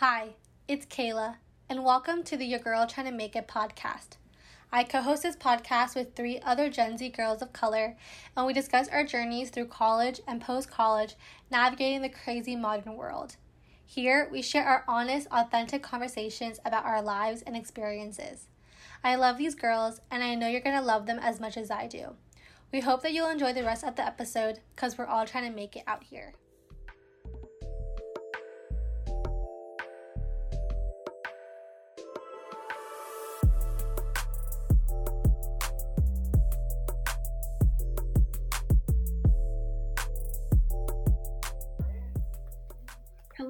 Hi, it's Kayla, and welcome to the Your Girl Trying to Make It podcast. I co host this podcast with three other Gen Z girls of color, and we discuss our journeys through college and post college, navigating the crazy modern world. Here, we share our honest, authentic conversations about our lives and experiences. I love these girls, and I know you're going to love them as much as I do. We hope that you'll enjoy the rest of the episode because we're all trying to make it out here.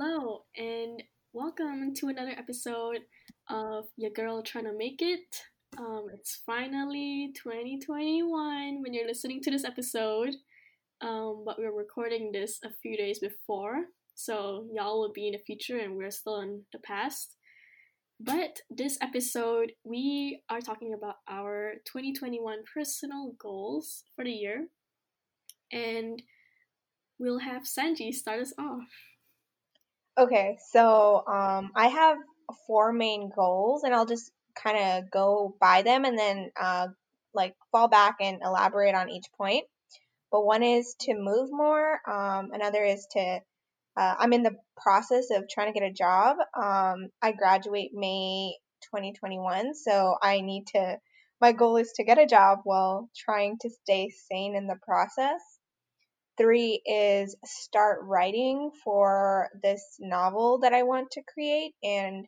Hello, and welcome to another episode of Your Girl Trying to Make It. Um, it's finally 2021 when you're listening to this episode, um, but we're recording this a few days before, so y'all will be in the future and we're still in the past. But this episode, we are talking about our 2021 personal goals for the year, and we'll have Sanji start us off. Okay, so um, I have four main goals, and I'll just kind of go by them and then uh, like fall back and elaborate on each point. But one is to move more. Um, another is to uh, I'm in the process of trying to get a job. Um, I graduate May 2021, so I need to. My goal is to get a job while trying to stay sane in the process. Three is start writing for this novel that I want to create. And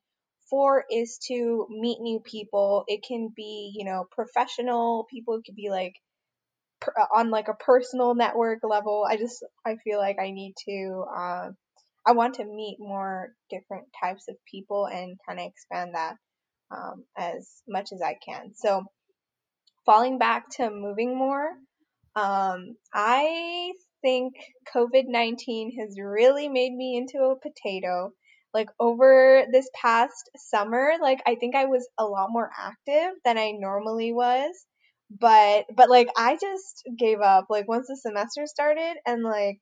four is to meet new people. It can be, you know, professional people. It could be like per, on like a personal network level. I just, I feel like I need to, uh, I want to meet more different types of people and kind of expand that um, as much as I can. So, falling back to moving more, um, I think COVID 19 has really made me into a potato. Like over this past summer, like I think I was a lot more active than I normally was. But but like I just gave up like once the semester started and like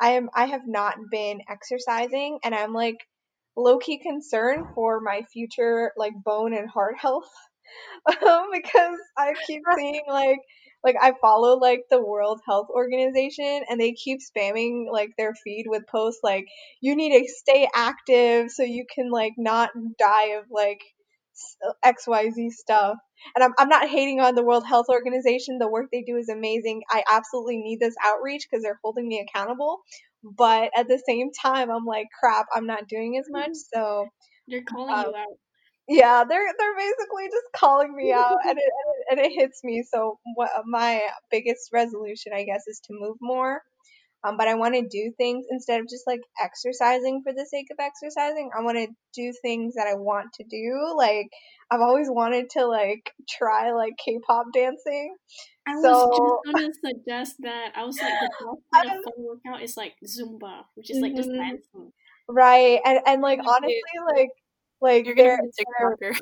I am I have not been exercising and I'm like low key concerned for my future like bone and heart health um, because I keep seeing like like I follow like the World Health Organization and they keep spamming like their feed with posts like you need to stay active so you can like not die of like XYZ stuff. And I'm, I'm not hating on the World Health Organization. The work they do is amazing. I absolutely need this outreach because they're holding me accountable. But at the same time, I'm like, crap, I'm not doing as much. So they're calling um, you out. Yeah, they're they're basically just calling me out, and it, and it hits me. So what my biggest resolution, I guess, is to move more. Um, but I want to do things instead of just like exercising for the sake of exercising. I want to do things that I want to do. Like I've always wanted to like try like K-pop dancing. I so, was just gonna suggest that. I was like the best kind of workout is like Zumba, which is like just mm-hmm. dancing. Right, and and like honestly, like like You're be TikToker.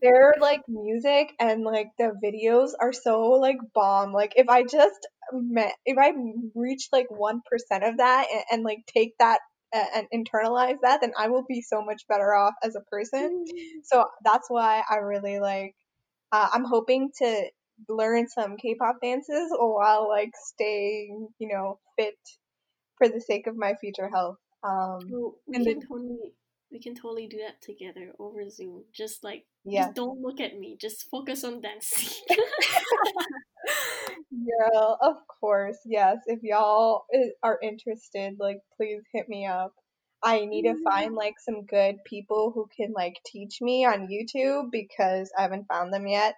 their like music and like the videos are so like bomb. Like if I just met, if I reach like one percent of that and, and, like take that and internalize that, then I will be so much better off as a person. so that's why I really like. Uh, I'm hoping to learn some K-pop dances while like staying, you know, fit for the sake of my future health. Um, well, we can the, totally we can totally do that together over Zoom. Just like, yeah. just don't look at me. Just focus on dancing. yeah, of course, yes. If y'all are interested, like, please hit me up. I need to find mm-hmm. like some good people who can like teach me on YouTube because I haven't found them yet.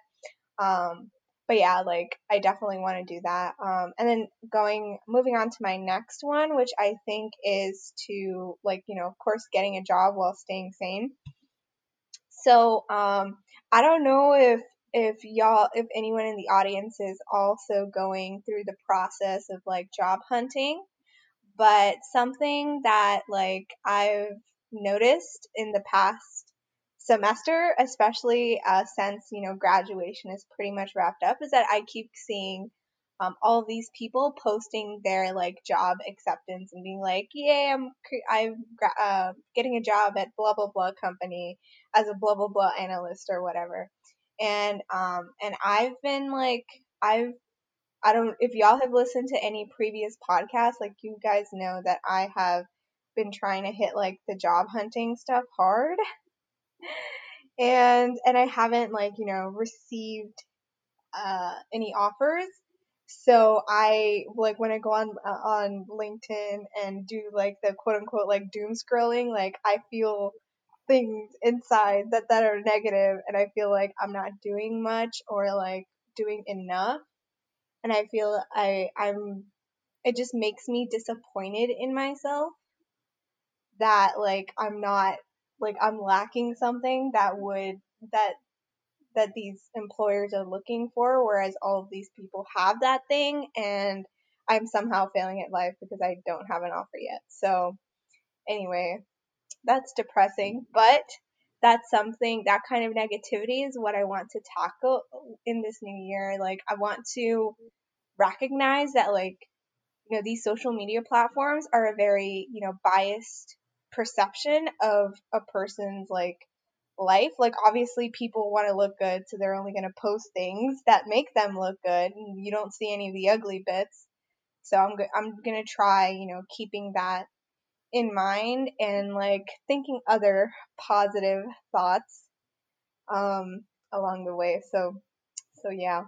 Um, but yeah, like I definitely want to do that. Um, and then going, moving on to my next one, which I think is to like, you know, of course, getting a job while staying sane. So, um, I don't know if, if y'all, if anyone in the audience is also going through the process of like job hunting, but something that like I've noticed in the past semester, especially uh, since you know graduation is pretty much wrapped up, is that I keep seeing um, all these people posting their like job acceptance and being like, "Yay, I'm I'm uh, getting a job at blah blah blah company as a blah blah blah analyst or whatever." And um and I've been like I've I don't if y'all have listened to any previous podcasts, like you guys know that I have been trying to hit like the job hunting stuff hard. and and I haven't like, you know, received uh any offers so I like when I go on uh, on LinkedIn and do like the quote unquote like doom scrolling, like I feel things inside that that are negative and I feel like I'm not doing much or like doing enough. And I feel I I'm it just makes me disappointed in myself that like I'm not like I'm lacking something that would that that these employers are looking for, whereas all of these people have that thing, and I'm somehow failing at life because I don't have an offer yet. So, anyway, that's depressing, but that's something, that kind of negativity is what I want to tackle in this new year. Like, I want to recognize that, like, you know, these social media platforms are a very, you know, biased perception of a person's, like, life. Like obviously people want to look good, so they're only going to post things that make them look good, and you don't see any of the ugly bits. So I'm go- I'm going to try, you know, keeping that in mind and like thinking other positive thoughts um along the way. So so yeah.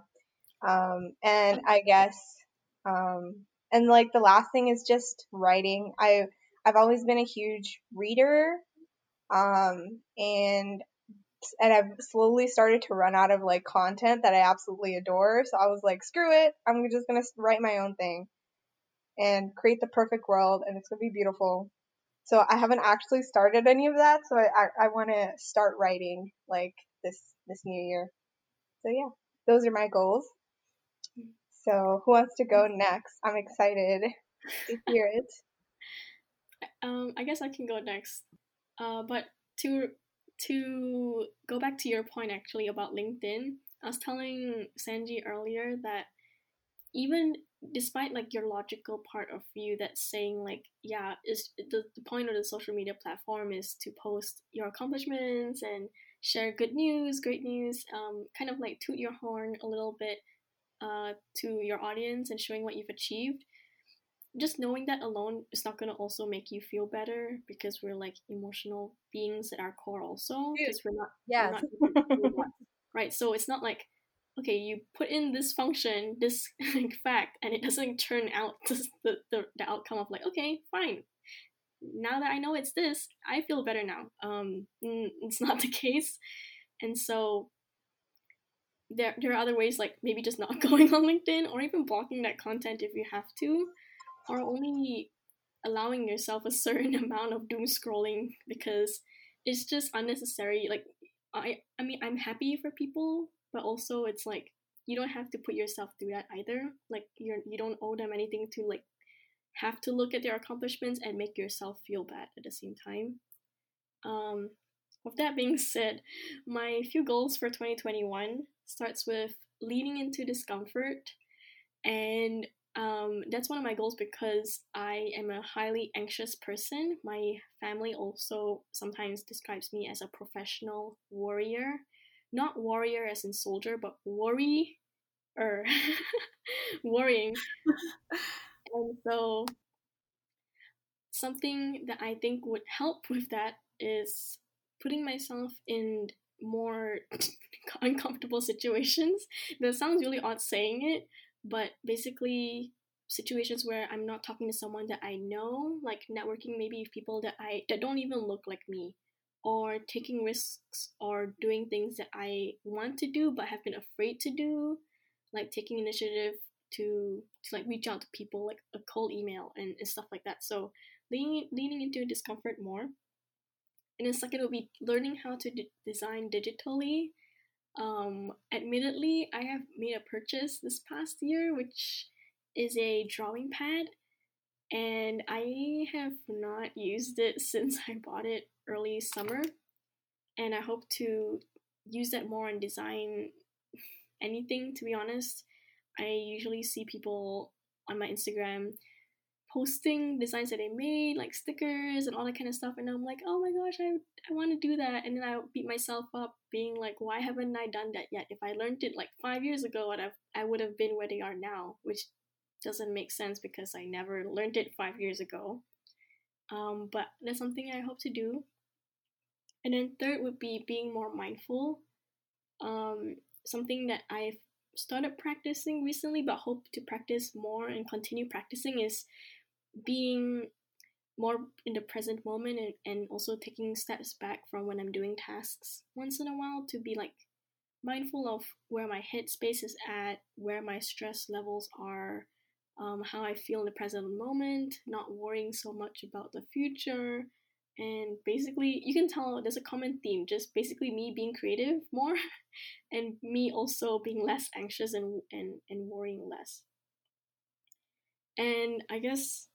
Um and I guess um and like the last thing is just writing. I I've always been a huge reader um, and and I've slowly started to run out of like content that I absolutely adore. So I was like, screw it, I'm just gonna write my own thing and create the perfect world, and it's gonna be beautiful. So I haven't actually started any of that, so I I, I want to start writing like this this new year. So yeah, those are my goals. So who wants to go next? I'm excited to hear it. Um, I guess I can go next. Uh, but to to go back to your point actually about LinkedIn, I was telling Sanji earlier that even despite like your logical part of you that's saying like yeah is the, the point of the social media platform is to post your accomplishments and share good news great news um, kind of like toot your horn a little bit uh, to your audience and showing what you've achieved just knowing that alone is not going to also make you feel better because we're like emotional beings at our core also because we're not yeah. right so it's not like okay you put in this function this fact and it doesn't turn out the, the, the outcome of like okay fine. Now that i know it's this i feel better now. Um it's not the case. And so there, there are other ways like maybe just not going on linkedin or even blocking that content if you have to or only allowing yourself a certain amount of doom scrolling because it's just unnecessary like i i mean i'm happy for people but also it's like you don't have to put yourself through that either. Like you're you don't owe them anything to like have to look at their accomplishments and make yourself feel bad at the same time. Um with that being said my few goals for 2021 starts with leading into discomfort and um, that's one of my goals because I am a highly anxious person. My family also sometimes describes me as a professional warrior. Not warrior as in soldier, but worry or worrying. and so something that I think would help with that is putting myself in more uncomfortable situations. That sounds really odd saying it, but basically situations where I'm not talking to someone that I know, like networking maybe people that I that don't even look like me, or taking risks or doing things that I want to do but have been afraid to do, like taking initiative to to like reach out to people like a cold email and, and stuff like that. So leaning leaning into discomfort more. And then second would be learning how to d- design digitally um, admittedly, I have made a purchase this past year, which is a drawing pad, and I have not used it since I bought it early summer, and I hope to use that more and design anything. To be honest, I usually see people on my Instagram posting designs that I made, like stickers and all that kind of stuff. And I'm like, oh my gosh, I, I want to do that. And then I beat myself up being like, why haven't I done that yet? If I learned it like five years ago, I'd have, I would have been where they are now, which doesn't make sense because I never learned it five years ago. Um, but that's something I hope to do. And then third would be being more mindful. Um, something that I've started practicing recently, but hope to practice more and continue practicing is being more in the present moment and, and also taking steps back from when I'm doing tasks once in a while to be like mindful of where my headspace is at, where my stress levels are, um, how I feel in the present moment, not worrying so much about the future. And basically, you can tell there's a common theme just basically me being creative more and me also being less anxious and, and, and worrying less. And I guess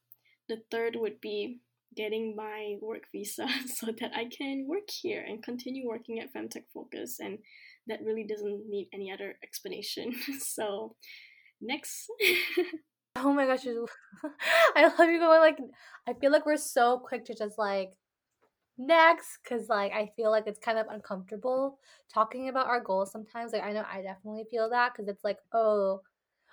the third would be getting my work visa so that I can work here and continue working at Femtech Focus. And that really doesn't need any other explanation. so, next. oh my gosh, I love you going like, I feel like we're so quick to just like, next because like i feel like it's kind of uncomfortable talking about our goals sometimes like i know i definitely feel that because it's like oh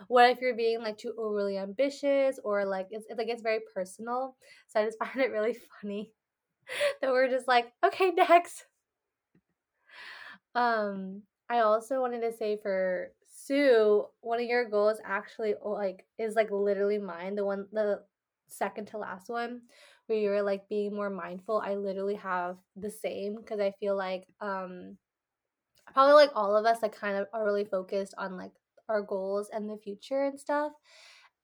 what if you're being like too overly ambitious or like it's, it's like it's very personal. So i just find it really funny that we're just like okay next. Um i also wanted to say for sue one of your goals actually like is like literally mine the one the second to last one where you're like being more mindful. I literally have the same because i feel like um probably like all of us like kind of are really focused on like our goals and the future and stuff.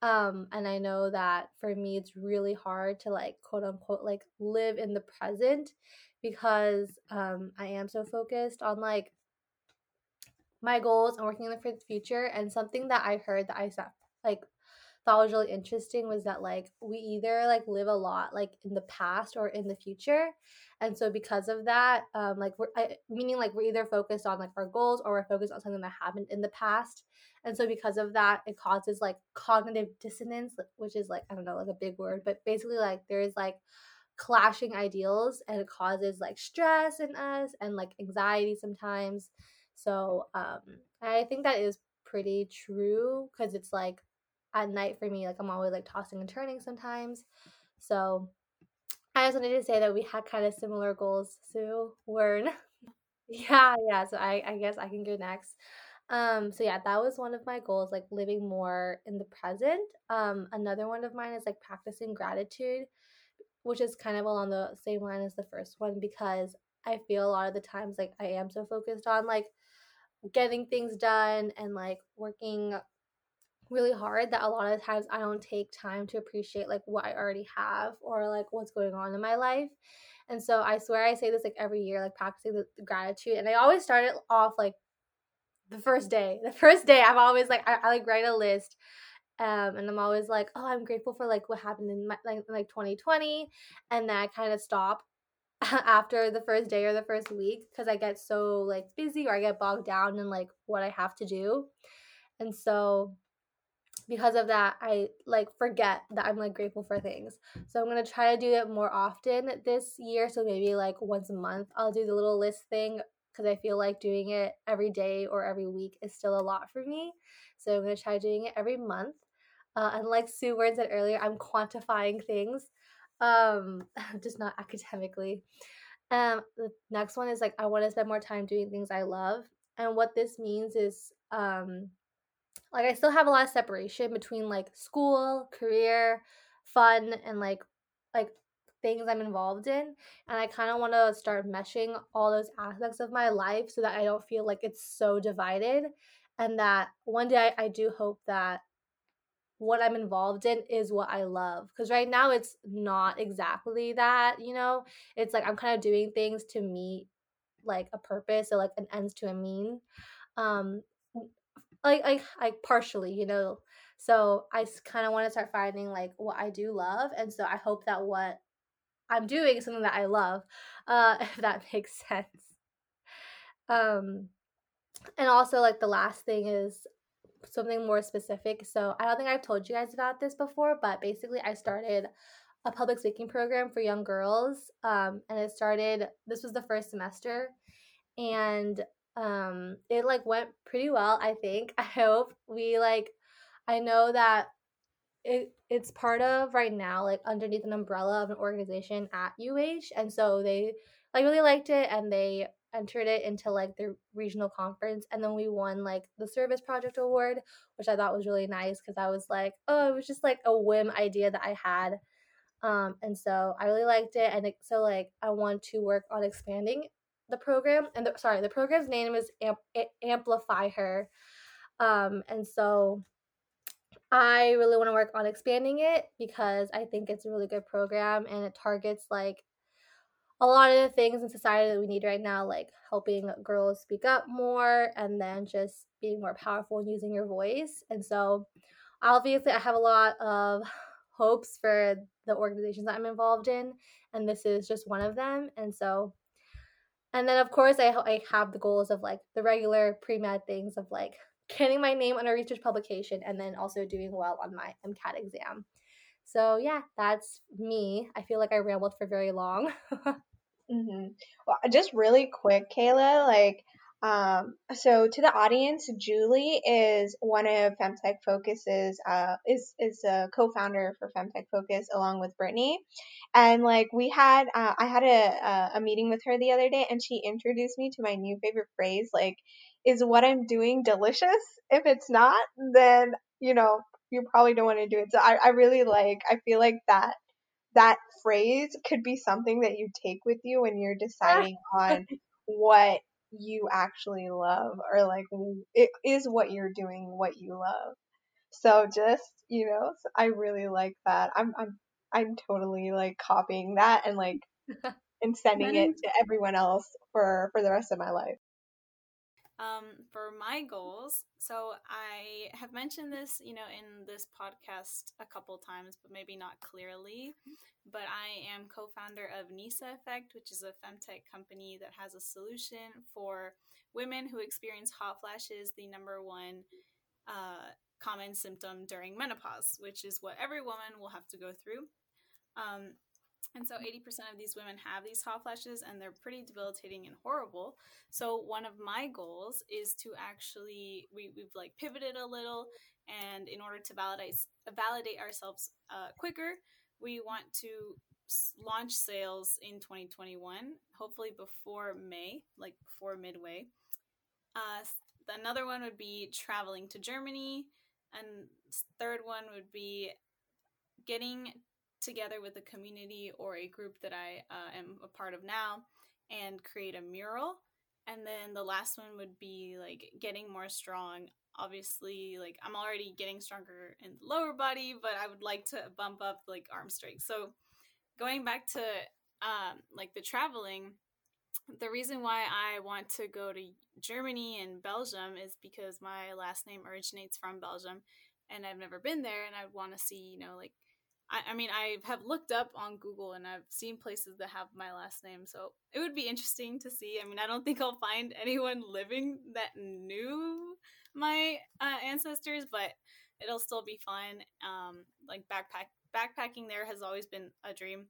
Um, and I know that for me, it's really hard to like quote unquote like live in the present because um, I am so focused on like my goals and working for the future. And something that I heard that I said, like thought was really interesting was that like we either like live a lot like in the past or in the future and so because of that um like we're I, meaning like we're either focused on like our goals or we're focused on something that happened in the past and so because of that it causes like cognitive dissonance which is like i don't know like a big word but basically like there's like clashing ideals and it causes like stress in us and like anxiety sometimes so um i think that is pretty true because it's like at night for me like i'm always like tossing and turning sometimes. So i just wanted to say that we had kind of similar goals sue wern. Yeah yeah so i i guess i can go next. Um so yeah that was one of my goals like living more in the present. Um another one of mine is like practicing gratitude which is kind of along the same line as the first one because i feel a lot of the times like i am so focused on like getting things done and like working really hard that a lot of times I don't take time to appreciate like what I already have or like what's going on in my life. And so I swear I say this like every year, like practicing the, the gratitude. And I always start it off like the first day. The first day, I'm always like, I, I like write a list. Um, and I'm always like, oh, I'm grateful for like what happened in my, like like 2020, and then I kind of stop after the first day or the first week because I get so like busy or I get bogged down in like what I have to do, and so because of that i like forget that i'm like grateful for things. So i'm to try to do it more often this year so maybe like once a month i'll do the little list thing because i feel like doing it every day or every week is still a lot for me. So i'm to try doing it every month. Uh, and like sue wern said earlier i'm quantifying things um just not academically. Um the next one is like i want to spend more time doing things i love and what this means is um like I still have a lot of separation between like school, career, fun, and like like things I'm involved in. And I kind of want to start meshing all those aspects of my life so that I don't feel like it's so divided. And that one day I, I do hope that what I'm involved in is what I love. Because right now it's not exactly that, you know? It's like I'm kind of doing things to meet like a purpose or like an ends to a mean. Um, like like like partially, you know. So I kind of want to start finding like what I do love, and so I hope that what I'm doing is something that I love, uh, if that makes sense. Um, and also like the last thing is something more specific. So I don't think I've told you guys about this before, but basically I started a public speaking program for young girls. Um, and it started, this was the first semester. And um, it like went pretty well, I think. I hope we like, I know that it it's part of right now like underneath an umbrella of an organization at UH and so they like really liked it and they entered it into like the regional conference and then we won like the service project award which i thought was really nice because i was like oh it was just like a whim idea that i had um and so i really liked it and it, so like i want to work on expanding the program and the, sorry the program's name is Amp- amplify her um and so i really want to work on expanding it because i think it's a really good program and it targets like a lot of the things in society that we need right now, like helping girls speak up more and then just being more powerful and using your voice. And so, obviously, I have a lot of hopes for the organizations that I'm involved in, and this is just one of them. And so, and then of course, I, I have the goals of like the regular pre med things of like getting my name on a research publication and then also doing well on my MCAT exam. So yeah, that's me. I feel like I rambled for very long. mm-hmm. Well, just really quick, Kayla, like, um, so to the audience, Julie is one of Femtech Focus's, uh, is, is a co-founder for Femtech Focus along with Brittany. And like we had, uh, I had a, a meeting with her the other day and she introduced me to my new favorite phrase, like, is what I'm doing delicious? If it's not, then, you know, you probably don't want to do it. So I, I really like, I feel like that, that phrase could be something that you take with you when you're deciding on what you actually love or like it is what you're doing what you love. So just, you know, I really like that. I'm, I'm, I'm totally like copying that and like, and sending it to everyone else for, for the rest of my life. Um, for my goals, so I have mentioned this, you know, in this podcast a couple times, but maybe not clearly. But I am co-founder of Nisa Effect, which is a femtech company that has a solution for women who experience hot flashes, the number one uh, common symptom during menopause, which is what every woman will have to go through. Um, and so 80% of these women have these hot flashes and they're pretty debilitating and horrible. So one of my goals is to actually we, we've like pivoted a little and in order to validate validate ourselves uh, quicker, we want to launch sales in 2021, hopefully before May, like before midway. Uh, another one would be traveling to Germany, and third one would be getting together with a community or a group that I uh, am a part of now and create a mural. And then the last one would be like getting more strong. Obviously, like I'm already getting stronger in the lower body, but I would like to bump up like arm strength. So going back to um, like the traveling, the reason why I want to go to Germany and Belgium is because my last name originates from Belgium and I've never been there and I want to see, you know, like I, I mean, I have looked up on Google and I've seen places that have my last name, so it would be interesting to see. I mean, I don't think I'll find anyone living that knew my uh, ancestors, but it'll still be fun. Um, like backpack backpacking there has always been a dream.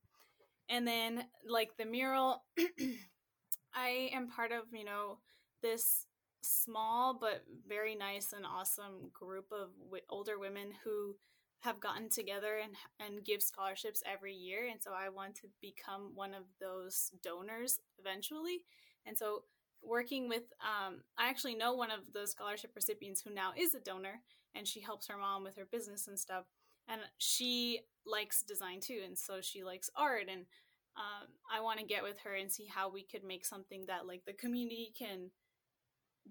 And then like the mural, I am part of you know this small but very nice and awesome group of w- older women who have gotten together and and give scholarships every year. And so I want to become one of those donors eventually. And so working with um, I actually know one of the scholarship recipients who now is a donor and she helps her mom with her business and stuff. And she likes design too and so she likes art. And um, I want to get with her and see how we could make something that like the community can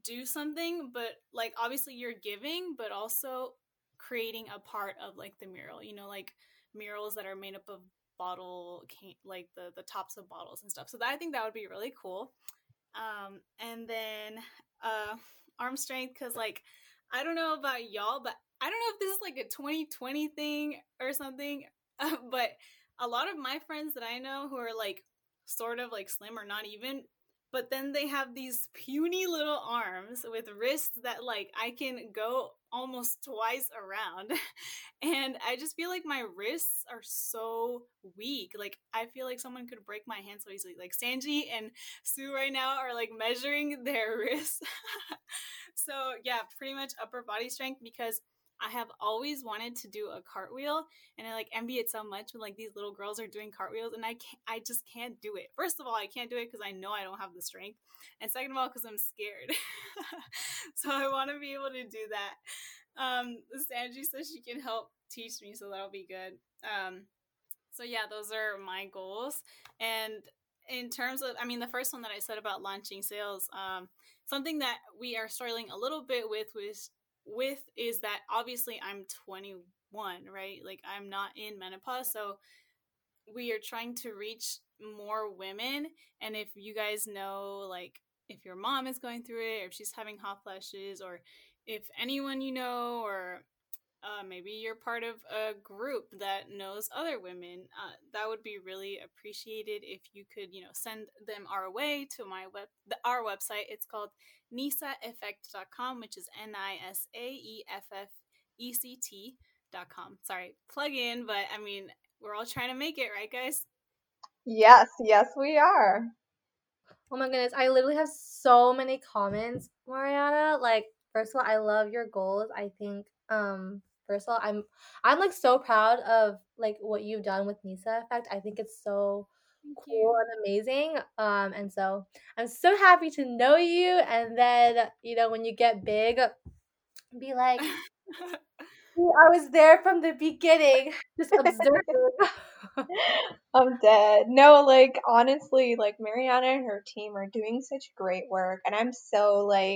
do something. But like obviously you're giving but also creating a part of like the mural you know like murals that are made up of bottle can- like the the tops of bottles and stuff. So that, i think that would be really cool. Um and then uh arm strength because like i don't know about y'all but i don't know if this is like a 2020 thing or something but a lot of my friends that i know who are like sort of like slim or not even but then they have these puny little arms with wrists that like I can go almost twice around. and I just feel like my wrists are so weak. Like I feel like someone could break my hand so easily. Like Sanji and Sue right now are like measuring their wrists. so yeah, pretty much upper body strength because I have always wanted to do a cartwheel and I like envy it so much when like these little girls are doing cartwheels and I can't I just can't do it. First of all, I can't do it because I know I don't have the strength. And second of all, because I'm scared. so I want to be able to do that. Um Sanji says she can help teach me, so that'll be good. Um so yeah, those are my goals. And in terms of I mean the first one that I said about launching sales, um something that we are struggling a little bit with was with is that obviously I'm 21, right? Like I'm not in menopause, so we are trying to reach more women. And if you guys know, like, if your mom is going through it, or if she's having hot flashes, or if anyone you know, or uh, maybe you're part of a group that knows other women, uh, that would be really appreciated if you could, you know, send them our way to my web, the, our website. It's called nisaeffect.com, which is N I S A E F F E C T.com. Sorry, plug in, but I mean, we're all trying to make it, right, guys? Yes, yes, we are. Oh my goodness, I literally have so many comments, Mariana. Like, first of all, I love your goals. I think um first of all, I'm I'm like so proud of like what you've done with Nisa Effect. I think it's so Thank cool you. and amazing. Um, and so I'm so happy to know you. And then you know when you get big, be like, I was there from the beginning, just observing. I'm dead. No, like honestly, like Mariana and her team are doing such great work, and I'm so like